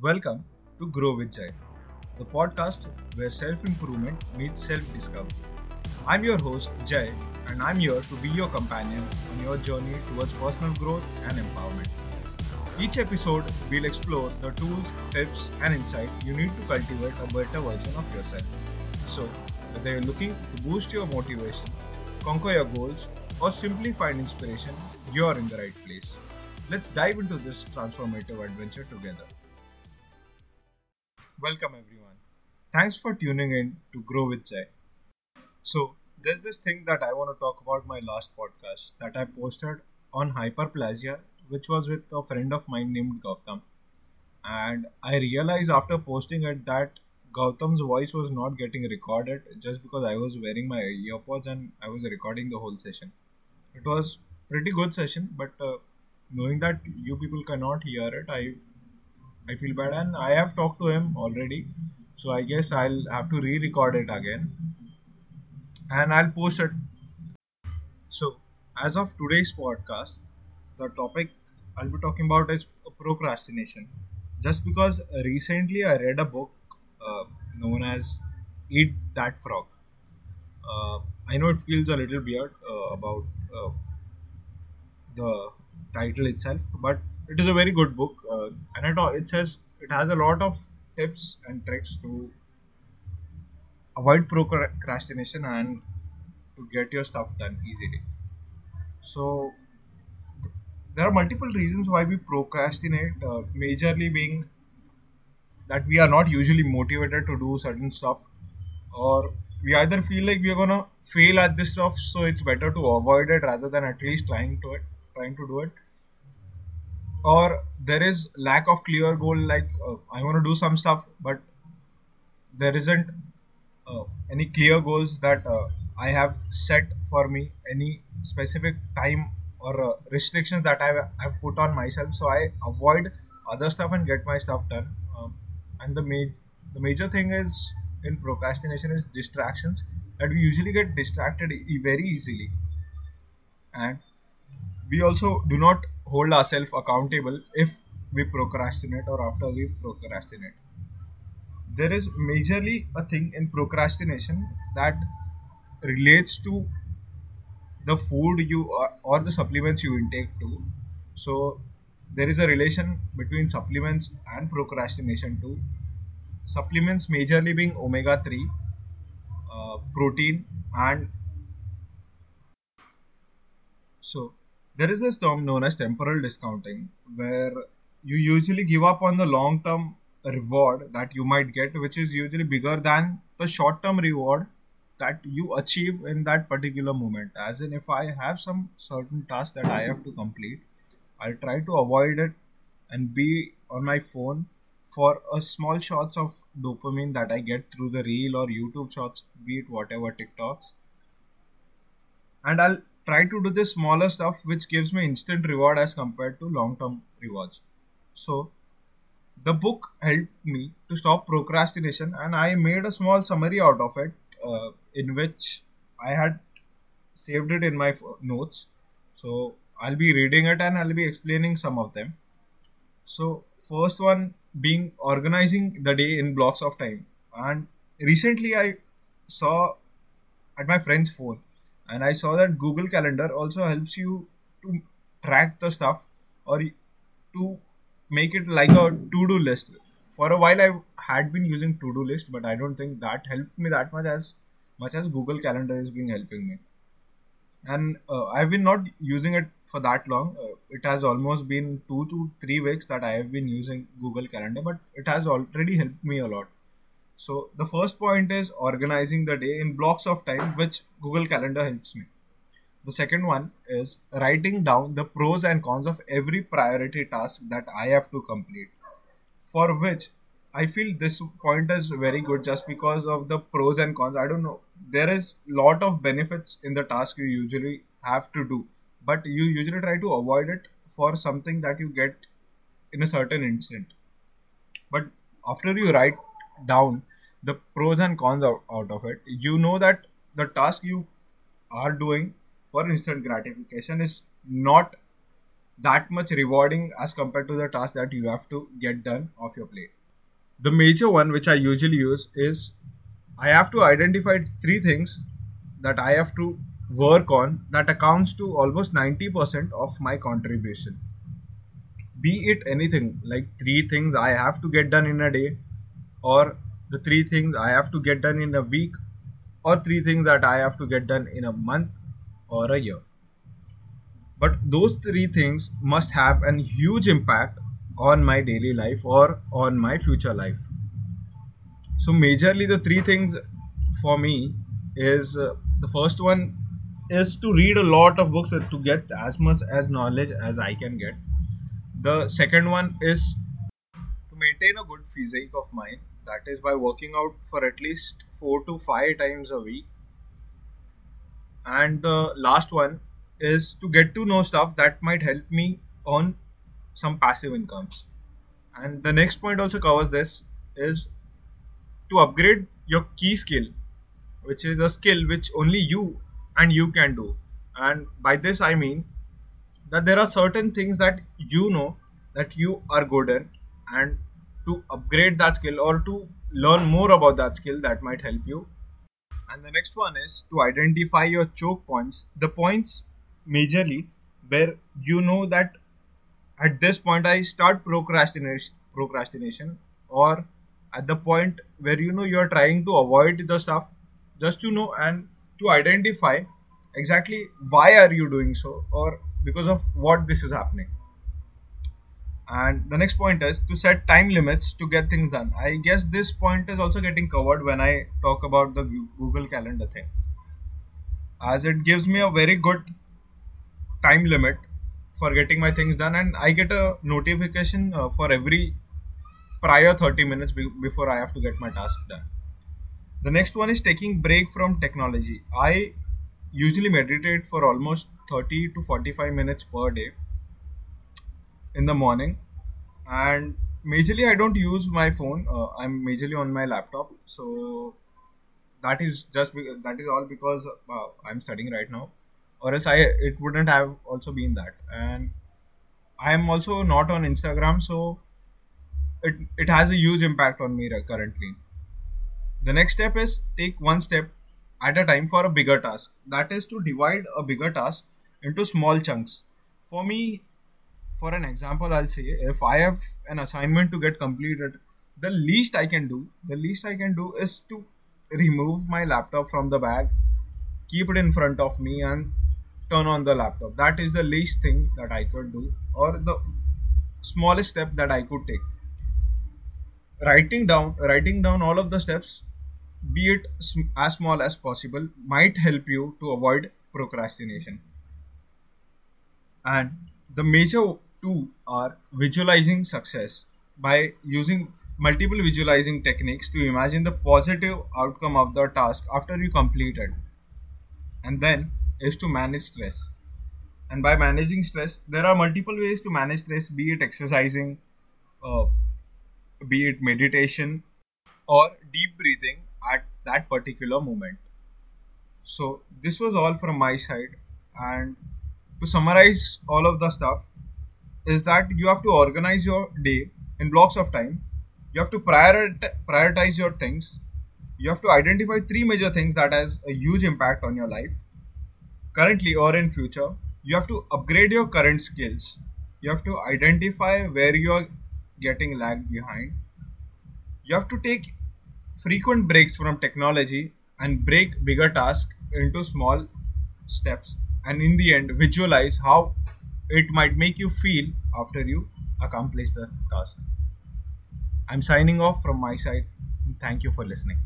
Welcome to Grow with Jai, the podcast where self improvement meets self discovery. I'm your host, Jai, and I'm here to be your companion on your journey towards personal growth and empowerment. Each episode, we'll explore the tools, tips, and insight you need to cultivate a better version of yourself. So, whether you're looking to boost your motivation, conquer your goals, or simply find inspiration, you're in the right place. Let's dive into this transformative adventure together. Welcome, everyone. Thanks for tuning in to Grow with Jai. So, there's this thing that I want to talk about my last podcast that I posted on hyperplasia, which was with a friend of mine named Gautam. And I realized after posting it that Gautam's voice was not getting recorded just because I was wearing my earpods and I was recording the whole session. It was pretty good session, but uh, knowing that you people cannot hear it, I I feel bad, and I have talked to him already, so I guess I'll have to re-record it again, and I'll post it. So, as of today's podcast, the topic I'll be talking about is procrastination. Just because recently I read a book uh, known as "Eat That Frog." Uh, I know it feels a little weird uh, about uh, the title itself, but it is a very good book, uh, and it it says it has a lot of tips and tricks to avoid procrastination and to get your stuff done easily. So there are multiple reasons why we procrastinate. Uh, majorly being that we are not usually motivated to do certain stuff, or we either feel like we are gonna fail at this stuff, so it's better to avoid it rather than at least trying to it, trying to do it or there is lack of clear goal like uh, i want to do some stuff but there isn't uh, any clear goals that uh, i have set for me any specific time or uh, restrictions that I've, I've put on myself. So i avoid other stuff and get my stuff done. Um, and the ma- the major thing is in procrastination is distractions that we usually get distracted e- very easily. And we also do not hold ourselves accountable if we procrastinate or after we procrastinate. There is majorly a thing in procrastination that relates to the food you or, or the supplements you intake too. So there is a relation between supplements and procrastination too. Supplements majorly being omega 3, uh, protein, and so there is this term known as temporal discounting, where you usually give up on the long term reward that you might get, which is usually bigger than the short term reward that you achieve in that particular moment. As in, if I have some certain task that I have to complete, I'll try to avoid it and be on my phone for a small shots of dopamine that I get through the reel or YouTube shots, be it whatever TikToks. And I'll try to do the smaller stuff which gives me instant reward as compared to long term rewards. So the book helped me to stop procrastination and I made a small summary out of it uh, in which I had saved it in my notes. So I'll be reading it and I'll be explaining some of them. So first one being organizing the day in blocks of time. And recently I saw at my friend's phone and i saw that google calendar also helps you to track the stuff or to make it like a to-do list. For a while i had been using to-do list but i don't think that helped me that much as much as google calendar is being helping me. And uh, i've been not using it for that long. Uh, it has almost been two to three weeks that i have been using google calendar but it has already helped me a lot so the first point is organizing the day in blocks of time, which Google Calendar helps me. The second one is writing down the pros and cons of every priority task that I have to complete. For which I feel this point is very good just because of the pros and cons. I don't know. There is lot of benefits in the task you usually have to do, but you usually try to avoid it for something that you get in a certain instant. But after you write down the pros and cons out, out of it you know that the task you are doing for instant gratification is not that much rewarding as compared to the task that you have to get done off your plate. The major one which I usually use is I have to identify three things that I have to work on that accounts to almost 90% of my contribution. Be it anything like three things I have to get done in a day, or the three things I have to get done in a week, or three things that I have to get done in a month or a year. But those three things must have a huge impact on my daily life or on my future life. So, majorly, the three things for me is uh, the first one is to read a lot of books to get as much as knowledge as I can get. The second one is maintain a good physique of mine. That is by working out for at least four to five times a week. And the last one is to get to know stuff that might help me on some passive incomes. And the next point also covers this is to upgrade your key skill, which is a skill which only you and you can do. And by this I mean that there are certain things that you know that you are good in and to upgrade that skill or to learn more about that skill that might help you. And the next one is to identify your choke points the points majorly where you know that at this point i start procrastination procrastination or at the point where you know you're trying to avoid the stuff just to know and to identify exactly why are you doing so or because of what this is happening and the next point is to set time limits to get things done. I guess this point is also getting covered when i talk about the google calendar thing. As it gives me a very good time limit for getting my things done and i get a notification uh, for every prior 30 minutes be- before i have to get my task done. The next one is taking break from technology. I usually meditate for almost 30 to 45 minutes per day in the morning. And majorly i don't use my phone. Uh, i'm majorly on my laptop. So that is just be- that is all because uh, i'm studying right now. Or else i it wouldn't have also been that. And i am also not on instagram so it it has a huge impact on me currently. The next step is take one step at a time for a bigger task. That is to divide a bigger task into small chunks. For me for an example i'll say if i have an assignment to get completed the least i can do the least i can do is to remove my laptop from the bag keep it in front of me and turn on the laptop. That is the least thing that i could do or the smallest step that i could take. Writing down writing down all of the steps be it as small as possible might help you to avoid procrastination. And the major Two are visualizing success by using multiple visualizing techniques to imagine the positive outcome of the task after you complete it. And then is to manage stress. And by managing stress, there are multiple ways to manage stress, be it exercising, uh, be it meditation, or deep breathing at that particular moment. So, this was all from my side. And to summarize all of the stuff, is that you have to organize your day in blocks of time. You have to prioritize your things. You have to identify three major things that has a huge impact on your life, currently or in future. You have to upgrade your current skills. You have to identify where you are getting lagged behind. You have to take frequent breaks from technology and break bigger tasks into small steps and in the end visualize how it might make you feel after you accomplish the task. I'm signing off from my side. Thank you for listening.